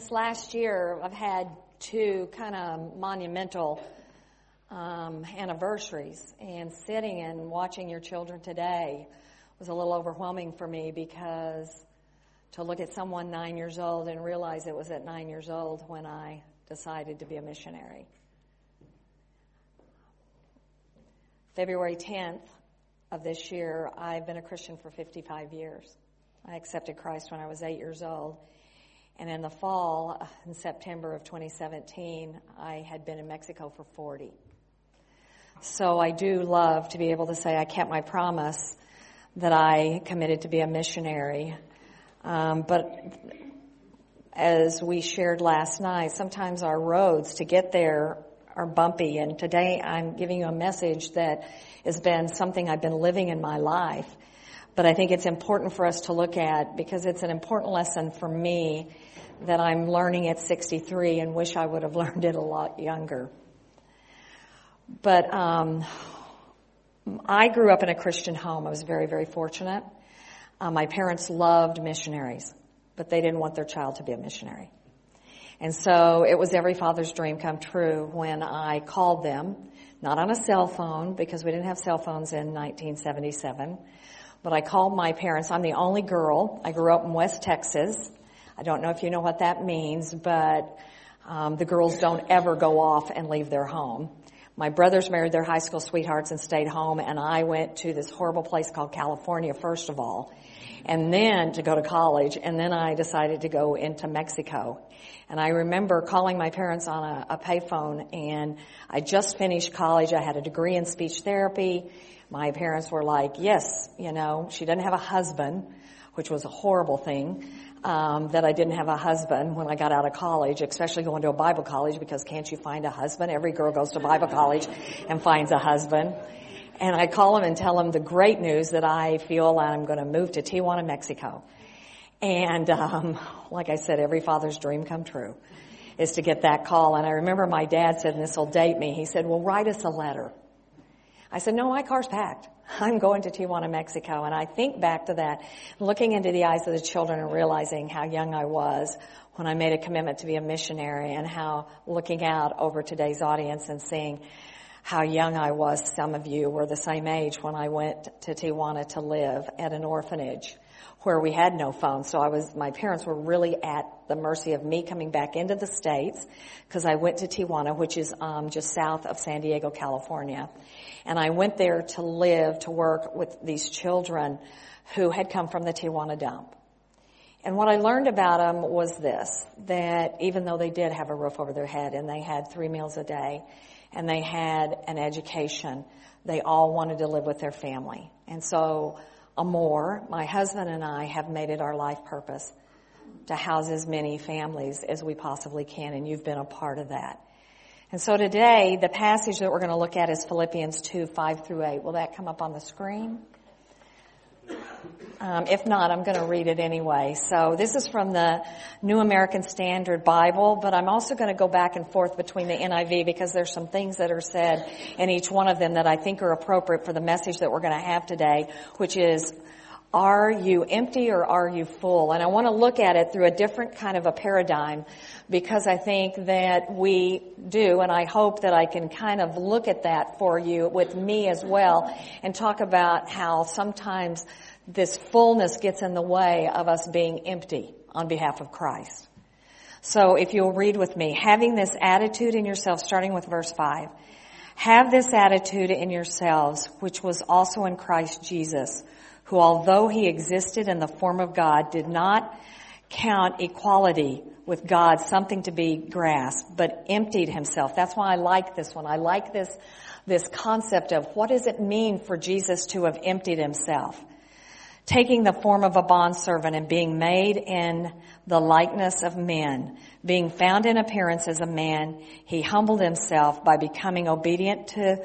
this last year, I've had two kind of monumental um, anniversaries, and sitting and watching your children today was a little overwhelming for me because to look at someone nine years old and realize it was at nine years old when I decided to be a missionary. February 10th of this year, I've been a Christian for 55 years. I accepted Christ when I was eight years old. And in the fall, in September of 2017, I had been in Mexico for 40. So I do love to be able to say I kept my promise that I committed to be a missionary. Um, but as we shared last night, sometimes our roads to get there are bumpy. And today I'm giving you a message that has been something I've been living in my life. But I think it's important for us to look at because it's an important lesson for me that I'm learning at 63 and wish I would have learned it a lot younger. But um, I grew up in a Christian home. I was very, very fortunate. Uh, my parents loved missionaries, but they didn't want their child to be a missionary. And so it was every father's dream come true when I called them, not on a cell phone because we didn't have cell phones in 1977, but I called my parents. I'm the only girl. I grew up in West Texas. I don't know if you know what that means, but um, the girls don't ever go off and leave their home. My brothers married their high school sweethearts and stayed home, and I went to this horrible place called California first of all, and then to go to college, and then I decided to go into Mexico. And I remember calling my parents on a, a payphone, and I just finished college. I had a degree in speech therapy. My parents were like, yes, you know, she doesn't have a husband, which was a horrible thing. Um, that I didn't have a husband when I got out of college, especially going to a Bible college because can't you find a husband? Every girl goes to Bible college and finds a husband. And I call him and tell him the great news that I feel I'm going to move to Tijuana, Mexico. And um, like I said, every father's dream come true is to get that call. And I remember my dad said, and this will date me, he said, well, write us a letter. I said, no, my car's packed. I'm going to Tijuana, Mexico. And I think back to that, looking into the eyes of the children and realizing how young I was when I made a commitment to be a missionary and how looking out over today's audience and seeing how young I was. Some of you were the same age when I went to Tijuana to live at an orphanage where we had no phone. So I was, my parents were really at the mercy of me coming back into the States because I went to Tijuana, which is um, just south of San Diego, California. And I went there to live, to work with these children who had come from the Tijuana dump. And what I learned about them was this, that even though they did have a roof over their head and they had three meals a day, and they had an education. They all wanted to live with their family. And so, Amor, my husband and I have made it our life purpose to house as many families as we possibly can, and you've been a part of that. And so today, the passage that we're going to look at is Philippians 2, 5 through 8. Will that come up on the screen? Um, if not, I'm going to read it anyway. So this is from the New American Standard Bible, but I'm also going to go back and forth between the NIV because there's some things that are said in each one of them that I think are appropriate for the message that we're going to have today, which is, are you empty or are you full? And I want to look at it through a different kind of a paradigm because I think that we do, and I hope that I can kind of look at that for you with me as well and talk about how sometimes this fullness gets in the way of us being empty on behalf of Christ. So if you'll read with me, having this attitude in yourself, starting with verse 5, have this attitude in yourselves, which was also in Christ Jesus, who although he existed in the form of God, did not count equality with God something to be grasped, but emptied himself. That's why I like this one. I like this, this concept of what does it mean for Jesus to have emptied himself? taking the form of a bondservant and being made in the likeness of men, being found in appearance as a man, he humbled himself by becoming obedient to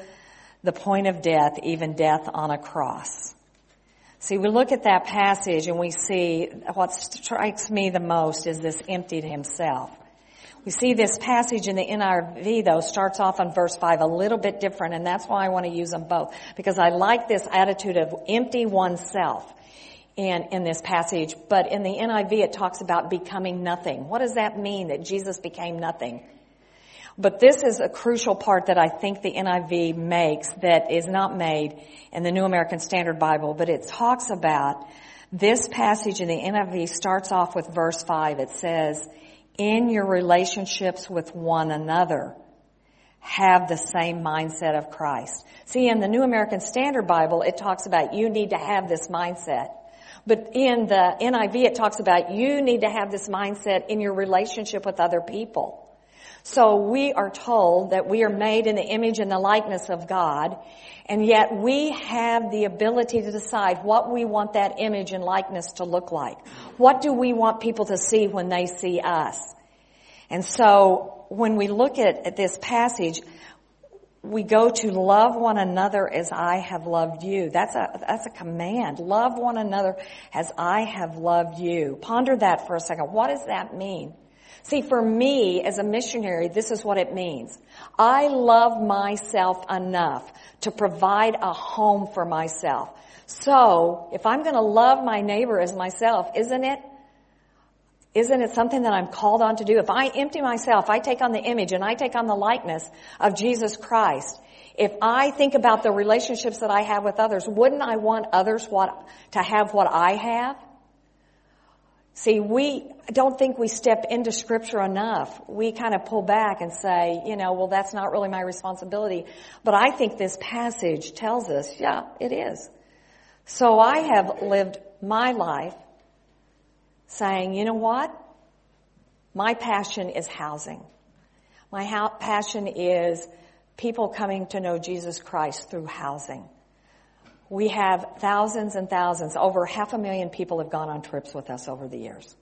the point of death, even death on a cross. See, we look at that passage and we see what strikes me the most is this emptied himself. We see this passage in the NIV though starts off on verse 5 a little bit different and that's why I want to use them both because I like this attitude of empty oneself in, in this passage, but in the NIV it talks about becoming nothing. What does that mean that Jesus became nothing? But this is a crucial part that I think the NIV makes that is not made in the New American Standard Bible, but it talks about this passage in the NIV starts off with verse 5. It says, in your relationships with one another, have the same mindset of Christ. See, in the New American Standard Bible, it talks about you need to have this mindset. But in the NIV, it talks about you need to have this mindset in your relationship with other people. So we are told that we are made in the image and the likeness of God, and yet we have the ability to decide what we want that image and likeness to look like. What do we want people to see when they see us? And so when we look at, at this passage, we go to love one another as I have loved you. That's a, that's a command. Love one another as I have loved you. Ponder that for a second. What does that mean? See, for me as a missionary, this is what it means. I love myself enough to provide a home for myself. So, if I'm going to love my neighbor as myself, isn't it? Isn't it something that I'm called on to do? If I empty myself, I take on the image and I take on the likeness of Jesus Christ. If I think about the relationships that I have with others, wouldn't I want others what, to have what I have? See, we don't think we step into scripture enough. We kind of pull back and say, you know, well, that's not really my responsibility. But I think this passage tells us, yeah, it is. So I have lived my life saying, you know what? My passion is housing. My passion is people coming to know Jesus Christ through housing. We have thousands and thousands, over half a million people have gone on trips with us over the years.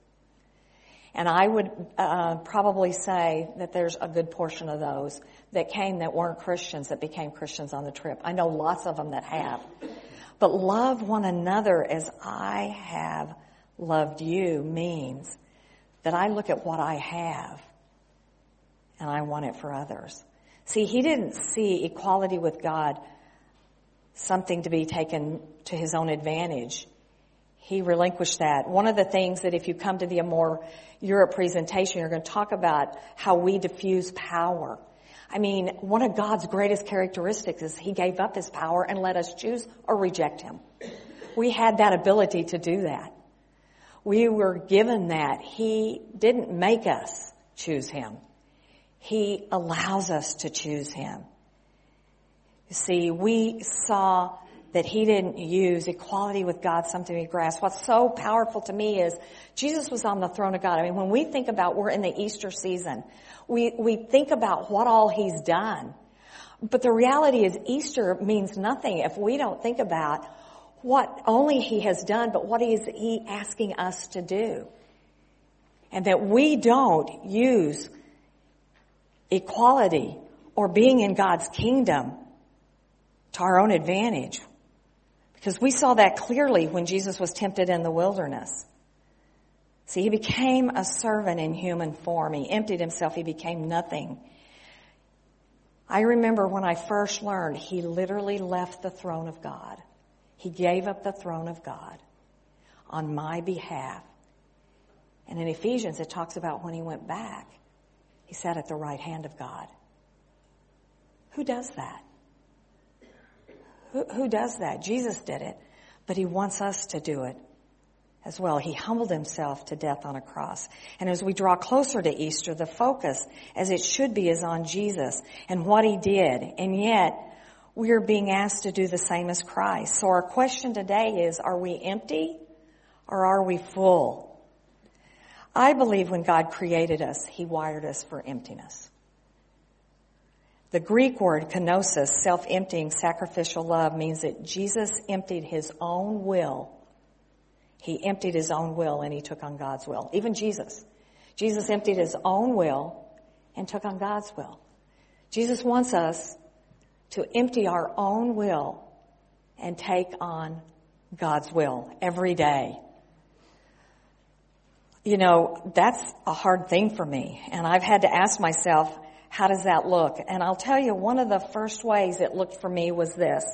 And I would uh, probably say that there's a good portion of those that came that weren't Christians that became Christians on the trip. I know lots of them that have. But love one another as I have loved you means that I look at what I have and I want it for others. See, he didn't see equality with God something to be taken to his own advantage. He relinquished that. One of the things that if you come to the Amor Europe presentation, you're going to talk about how we diffuse power. I mean, one of God's greatest characteristics is he gave up his power and let us choose or reject him. We had that ability to do that. We were given that. He didn't make us choose him. He allows us to choose him. You see, we saw that he didn't use equality with God something to grasp. What's so powerful to me is Jesus was on the throne of God. I mean, when we think about we're in the Easter season, we, we think about what all he's done. But the reality is Easter means nothing if we don't think about what only he has done, but what is he asking us to do. And that we don't use equality or being in God's kingdom to our own advantage. Because we saw that clearly when Jesus was tempted in the wilderness. See, he became a servant in human form. He emptied himself. He became nothing. I remember when I first learned, he literally left the throne of God. He gave up the throne of God on my behalf. And in Ephesians, it talks about when he went back, he sat at the right hand of God. Who does that? Who, does that? Jesus did it, but he wants us to do it as well. He humbled himself to death on a cross. And as we draw closer to Easter, the focus, as it should be, is on Jesus and what he did. And yet, we are being asked to do the same as Christ. So our question today is, are we empty or are we full? I believe when God created us, he wired us for emptiness. The Greek word kenosis, self-emptying, sacrificial love, means that Jesus emptied his own will. He emptied his own will and he took on God's will. Even Jesus. Jesus emptied his own will and took on God's will. Jesus wants us to empty our own will and take on God's will every day. You know, that's a hard thing for me. And I've had to ask myself, how does that look? And I'll tell you, one of the first ways it looked for me was this.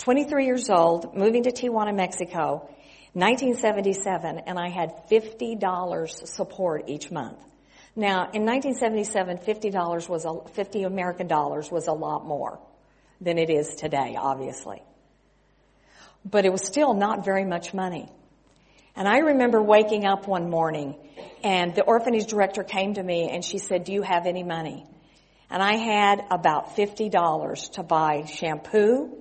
23 years old, moving to Tijuana, Mexico. 1977, and I had $50 support each month. Now, in 1977, $50 was a, 50 American dollars was a lot more than it is today, obviously. But it was still not very much money. And I remember waking up one morning and the orphanage director came to me and she said, do you have any money? And I had about $50 to buy shampoo,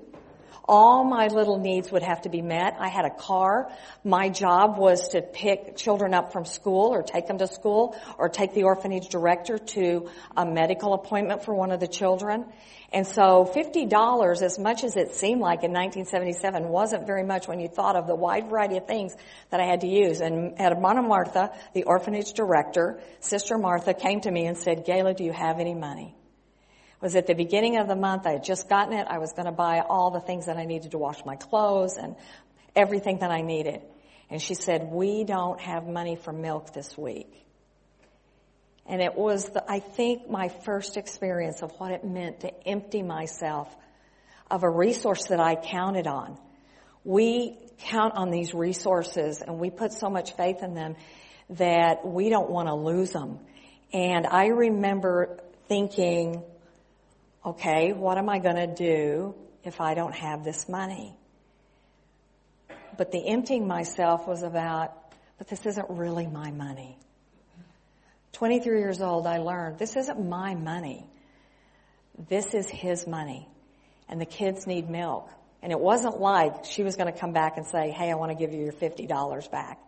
all my little needs would have to be met. I had a car. My job was to pick children up from school or take them to school or take the orphanage director to a medical appointment for one of the children. And so $50, as much as it seemed like in 1977, wasn't very much when you thought of the wide variety of things that I had to use. And at Mama Martha, the orphanage director, Sister Martha, came to me and said, Gayla, do you have any money? Was at the beginning of the month. I had just gotten it. I was going to buy all the things that I needed to wash my clothes and everything that I needed. And she said, we don't have money for milk this week. And it was, the, I think, my first experience of what it meant to empty myself of a resource that I counted on. We count on these resources and we put so much faith in them that we don't want to lose them. And I remember thinking, okay, what am I going to do if I don't have this money? But the emptying myself was about, but this isn't really my money. 23 years old, I learned this isn't my money. This is his money. And the kids need milk. And it wasn't like she was going to come back and say, hey, I want to give you your $50 back.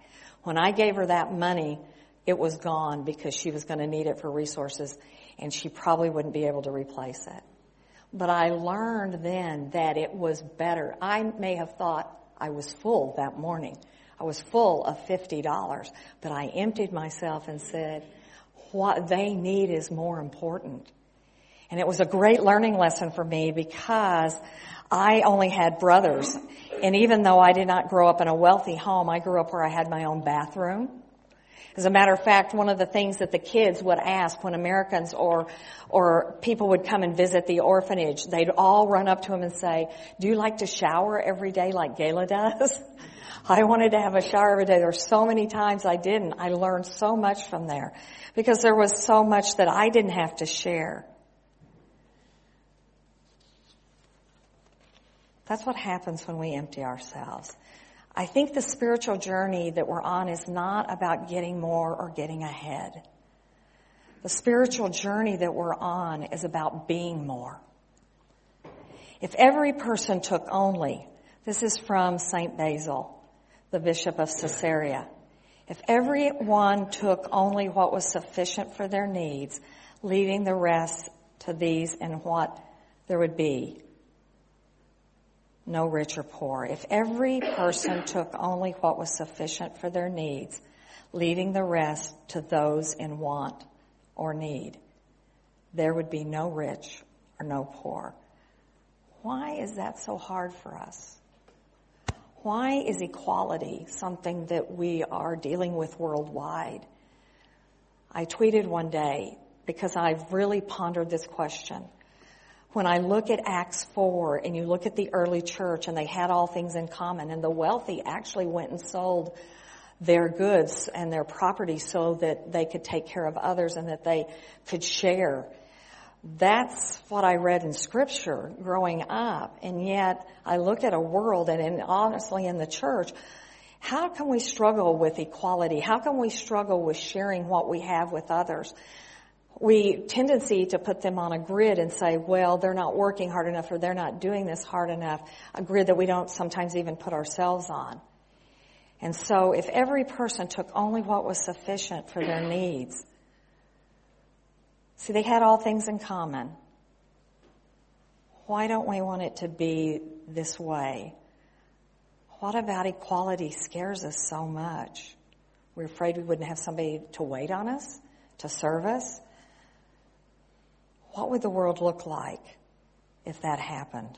When I gave her that money, it was gone because she was going to need it for resources and she probably wouldn't be able to replace it. But I learned then that it was better. I may have thought I was full that morning. I was full of $50, but I emptied myself and said, what they need is more important. And it was a great learning lesson for me because I only had brothers. And even though I did not grow up in a wealthy home, I grew up where I had my own bathroom. As a matter of fact, one of the things that the kids would ask when Americans or, or people would come and visit the orphanage, they'd all run up to him and say, do you like to shower every day like Gayla does? I wanted to have a shower every day. There were so many times I didn't. I learned so much from there because there was so much that I didn't have to share. That's what happens when we empty ourselves. I think the spiritual journey that we're on is not about getting more or getting ahead. The spiritual journey that we're on is about being more. If every person took only, this is from St. Basil, the Bishop of Caesarea, if everyone took only what was sufficient for their needs, leaving the rest to these and what there would be no rich or poor. If every person took only what was sufficient for their needs, leaving the rest to those in want or need, there would be no rich or no poor. Why is that so hard for us? Why is equality something that we are dealing with worldwide? I tweeted one day because I've really pondered this question when I look at Acts 4 and you look at the early church and they had all things in common and the wealthy actually went and sold their goods and their property so that they could take care of others and that they could share. That's what I read in scripture growing up. And yet I look at a world and in, honestly in the church, how can we struggle with equality? How can we struggle with sharing what we have with others? We tendency to put them on a grid and say, well, they're not working hard enough or they're not doing this hard enough, a grid that we don't sometimes even put ourselves on. And so if every person took only what was sufficient for their needs, see, they had all things in common. Why don't we want it to be this way? What about equality scares us so much? We're afraid we wouldn't have somebody to wait on us, to serve us what would the world look like if that happened?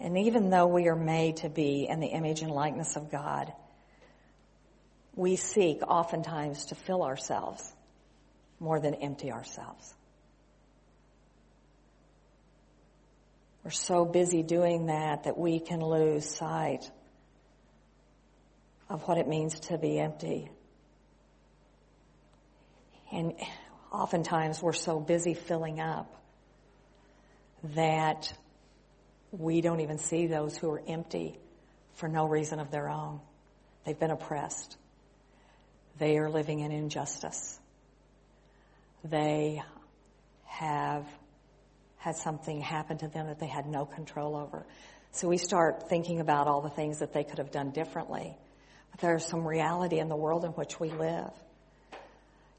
And even though we are made to be in the image and likeness of God, we seek oftentimes to fill ourselves more than empty ourselves. We're so busy doing that that we can lose sight of what it means to be empty. And oftentimes we're so busy filling up that we don't even see those who are empty for no reason of their own. They've been oppressed. They are living in injustice. They have had something happen to them that they had no control over. So we start thinking about all the things that they could have done differently. But there's some reality in the world in which we live.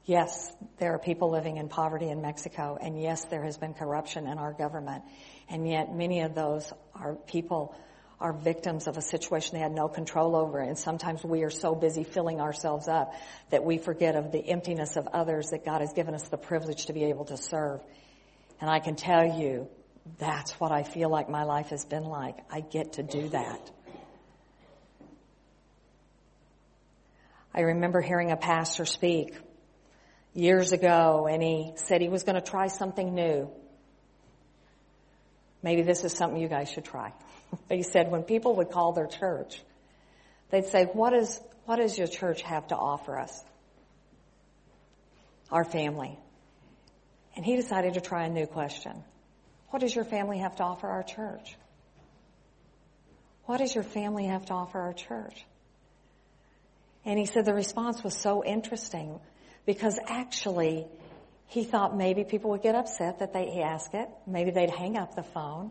Yes, there are people living in poverty in Mexico, and yes, there has been corruption in our government. And yet many of those are people are victims of a situation they had no control over. And sometimes we are so busy filling ourselves up that we forget of the emptiness of others that God has given us the privilege to be able to serve. And I can tell you, that's what I feel like my life has been like. I get to do that. I remember hearing a pastor speak years ago and he said he was going to try something new. Maybe this is something you guys should try. He said when people would call their church, they'd say, what, is, what does your church have to offer us? Our family. And he decided to try a new question. What does your family have to offer our church? What does your family have to offer our church? And he said the response was so interesting because actually he thought maybe people would get upset that they asked it. Maybe they'd hang up the phone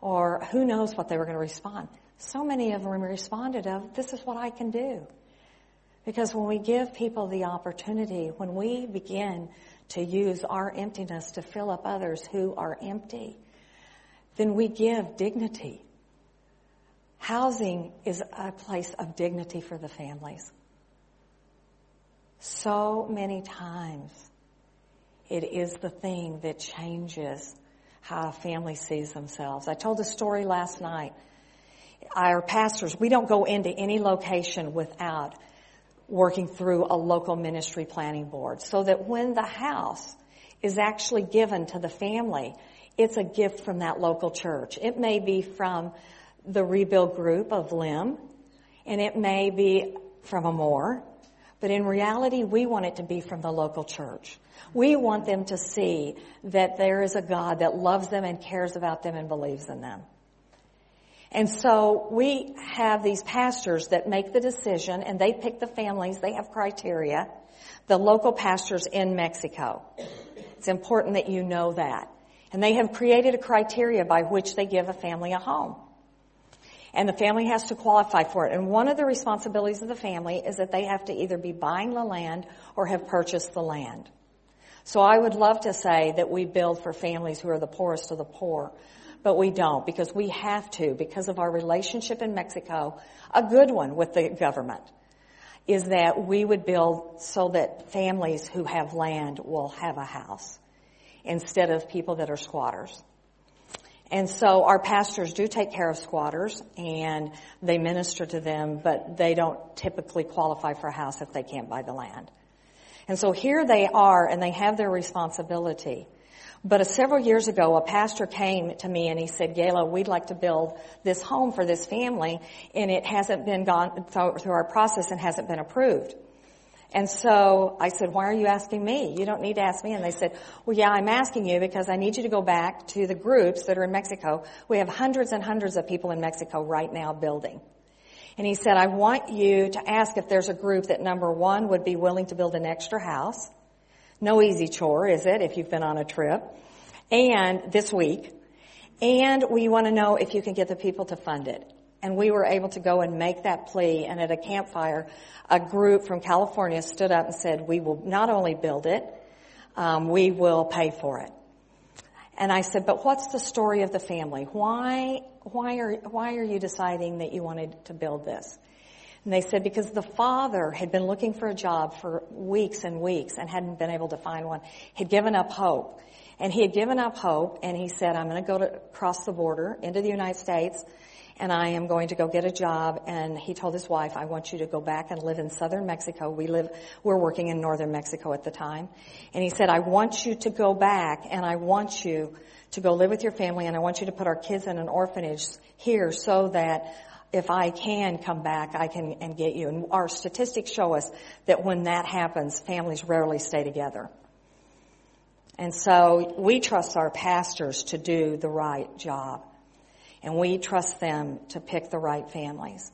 or who knows what they were going to respond. So many of them responded of, this is what I can do. Because when we give people the opportunity, when we begin to use our emptiness to fill up others who are empty, then we give dignity. Housing is a place of dignity for the families. So many times it is the thing that changes how a family sees themselves. I told a story last night. Our pastors, we don't go into any location without working through a local ministry planning board so that when the house is actually given to the family, it's a gift from that local church. It may be from the rebuild group of Lim, and it may be from Amor, but in reality, we want it to be from the local church. We want them to see that there is a God that loves them and cares about them and believes in them. And so we have these pastors that make the decision and they pick the families, they have criteria, the local pastors in Mexico. It's important that you know that. And they have created a criteria by which they give a family a home. And the family has to qualify for it. And one of the responsibilities of the family is that they have to either be buying the land or have purchased the land. So I would love to say that we build for families who are the poorest of the poor, but we don't because we have to because of our relationship in Mexico, a good one with the government, is that we would build so that families who have land will have a house instead of people that are squatters. And so our pastors do take care of squatters and they minister to them, but they don't typically qualify for a house if they can't buy the land. And so here they are and they have their responsibility. But uh, several years ago, a pastor came to me and he said, Gayla, we'd like to build this home for this family and it hasn't been gone through our process and hasn't been approved. And so I said, why are you asking me? You don't need to ask me. And they said, well, yeah, I'm asking you because I need you to go back to the groups that are in Mexico. We have hundreds and hundreds of people in Mexico right now building. And he said, I want you to ask if there's a group that number one would be willing to build an extra house. No easy chore, is it, if you've been on a trip? And this week. And we want to know if you can get the people to fund it. And we were able to go and make that plea. And at a campfire, a group from California stood up and said, we will not only build it, um, we will pay for it. And I said, but what's the story of the family? Why, why are, why are you deciding that you wanted to build this? And they said because the father had been looking for a job for weeks and weeks and hadn't been able to find one. He'd given up hope. And he had given up hope and he said, I'm going to go to cross the border into the United States and I am going to go get a job. And he told his wife, I want you to go back and live in southern Mexico. We live, we're working in northern Mexico at the time. And he said, I want you to go back and I want you to go live with your family and I want you to put our kids in an orphanage here so that if I can come back, I can and get you. And our statistics show us that when that happens, families rarely stay together. And so we trust our pastors to do the right job. And we trust them to pick the right families.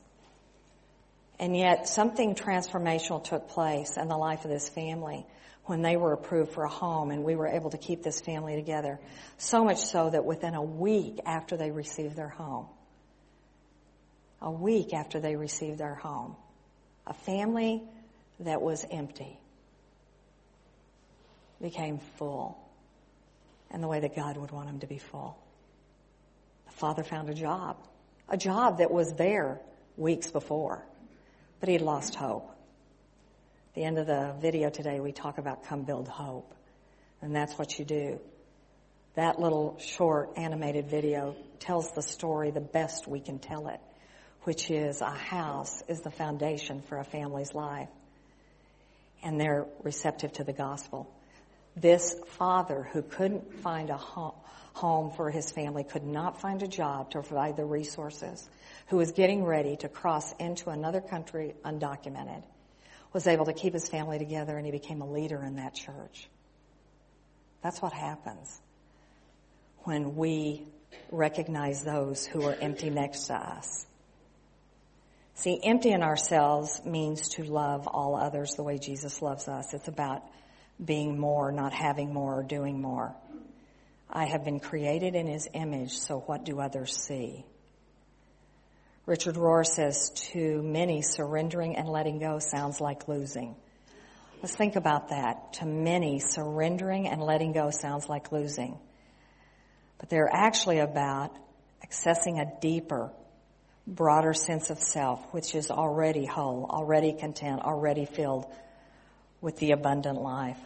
And yet something transformational took place in the life of this family when they were approved for a home and we were able to keep this family together. So much so that within a week after they received their home, a week after they received their home, a family that was empty became full in the way that God would want them to be full. The father found a job, a job that was there weeks before, but he'd lost hope. At the end of the video today, we talk about come build hope. And that's what you do. That little short animated video tells the story the best we can tell it, which is a house is the foundation for a family's life. And they're receptive to the gospel. This father who couldn't find a home for his family, could not find a job to provide the resources, who was getting ready to cross into another country undocumented, was able to keep his family together and he became a leader in that church. That's what happens when we recognize those who are empty next to us. See, emptying ourselves means to love all others the way Jesus loves us. It's about being more, not having more, or doing more. I have been created in his image, so what do others see? Richard Rohr says, to many, surrendering and letting go sounds like losing. Let's think about that. To many, surrendering and letting go sounds like losing. But they're actually about accessing a deeper, broader sense of self, which is already whole, already content, already filled with the abundant life.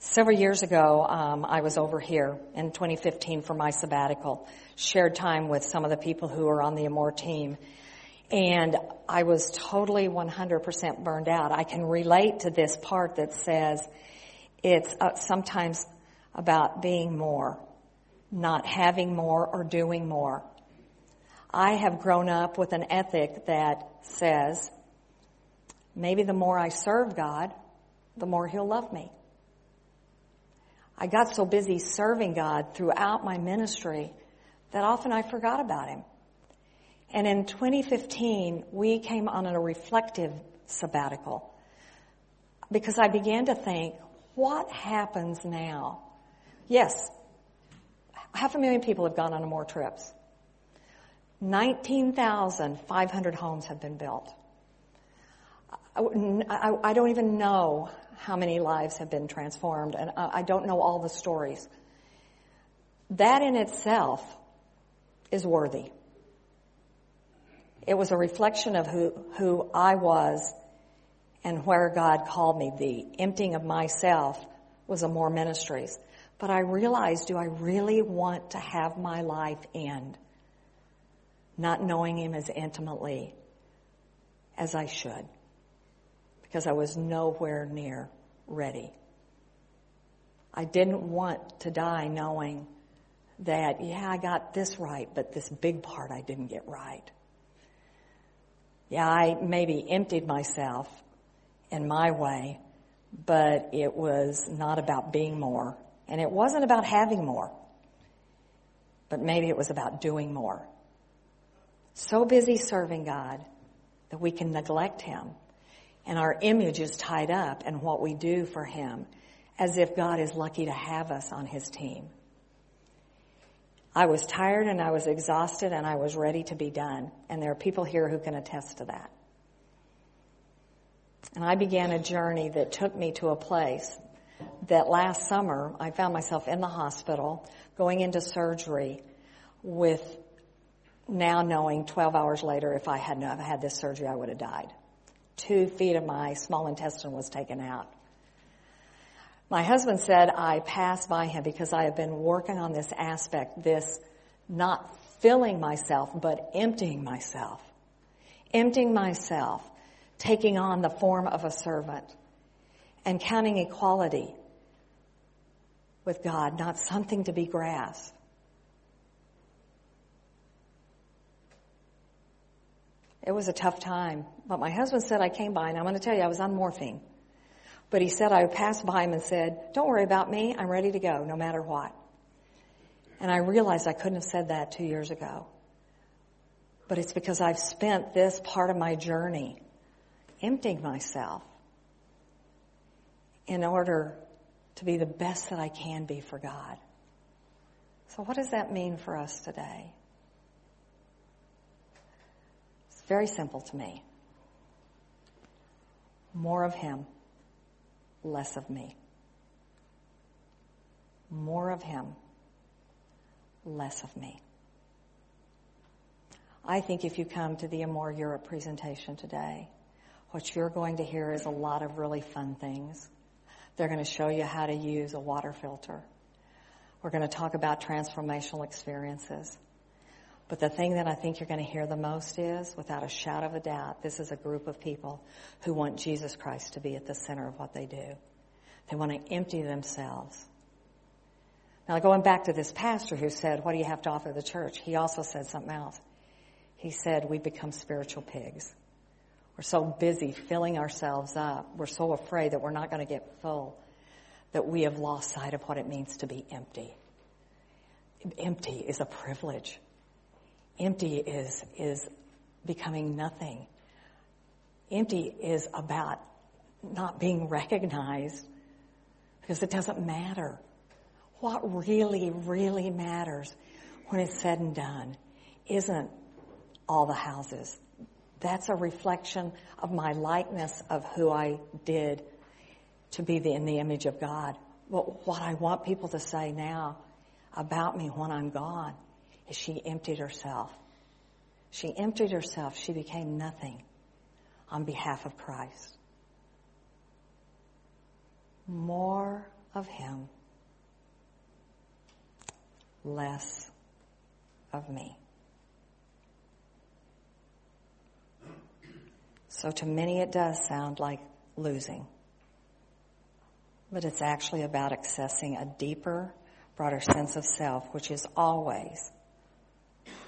Several years ago, um, I was over here in 2015 for my sabbatical, shared time with some of the people who are on the Amor team, and I was totally 100% burned out. I can relate to this part that says it's uh, sometimes about being more, not having more or doing more. I have grown up with an ethic that says maybe the more I serve God, the more He'll love me. I got so busy serving God throughout my ministry that often I forgot about Him. And in 2015, we came on a reflective sabbatical because I began to think, what happens now? Yes, half a million people have gone on more trips. 19,500 homes have been built. I, I, don't even know how many lives have been transformed, and uh, I don't know all the stories. That in itself is worthy. It was a reflection of who, who I was and where God called me. The emptying of myself was Amor Ministries. But I realized, do I really want to have my life end not knowing Him as intimately as I should? Because I was nowhere near ready. I didn't want to die knowing that, yeah, I got this right, but this big part I didn't get right. Yeah, I maybe emptied myself in my way, but it was not about being more. And it wasn't about having more, but maybe it was about doing more. So busy serving God that we can neglect Him and our image is tied up in what we do for Him as if God is lucky to have us on His team. I was tired and I was exhausted and I was ready to be done. And there are people here who can attest to that. And I began a journey that took me to a place that last summer I found myself in the hospital going into surgery with now knowing 12 hours later if I had not had this surgery I would have died two feet of my small intestine was taken out. My husband said I passed by him because I have been working on this aspect, this not filling myself, but emptying myself. Emptying myself, taking on the form of a servant, and counting equality with God not something to be grasped, It was a tough time. But my husband said I came by, and I'm going to tell you, I was on morphine. But he said I passed by him and said, Don't worry about me. I'm ready to go, no matter what. And I realized I couldn't have said that two years ago. But it's because I've spent this part of my journey emptying myself in order to be the best that I can be for God. So, what does that mean for us today? It's very simple to me. More of Him, less of me. More of Him, less of me. I think if you come to the Amor Europe presentation today, what you're going to hear is a lot of really fun things. They're going to show you how to use a water filter. We're going to talk about transformational experiences. But the thing that I think you're going to hear the most is, without a shadow of a doubt, this is a group of people who want Jesus Christ to be at the center of what they do. They want to empty themselves. Now, going back to this pastor who said, What do you have to offer the church? He also said something else. He said, We become spiritual pigs. We're so busy filling ourselves up. We're so afraid that we're not going to get full that we have lost sight of what it means to be empty. Empty is a privilege. Empty is, is becoming nothing. Empty is about not being recognized because it doesn't matter. What really, really matters when it's said and done isn't all the houses. That's a reflection of my likeness of who I did to be the, in the image of God. But what I want people to say now about me when I'm gone is she emptied herself. She emptied herself. She became nothing on behalf of Christ. More of Him, less of me. So to many it does sound like losing. But it's actually about accessing a deeper, broader sense of self, which is always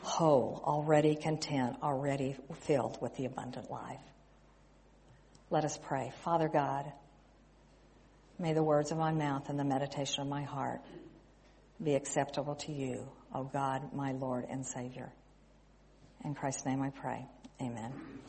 whole, already content, already filled with the abundant life. Let us pray. Father God, may the words of my mouth and the meditation of my heart be acceptable to you, O God, my Lord and Savior. In Christ's name I pray. Amen.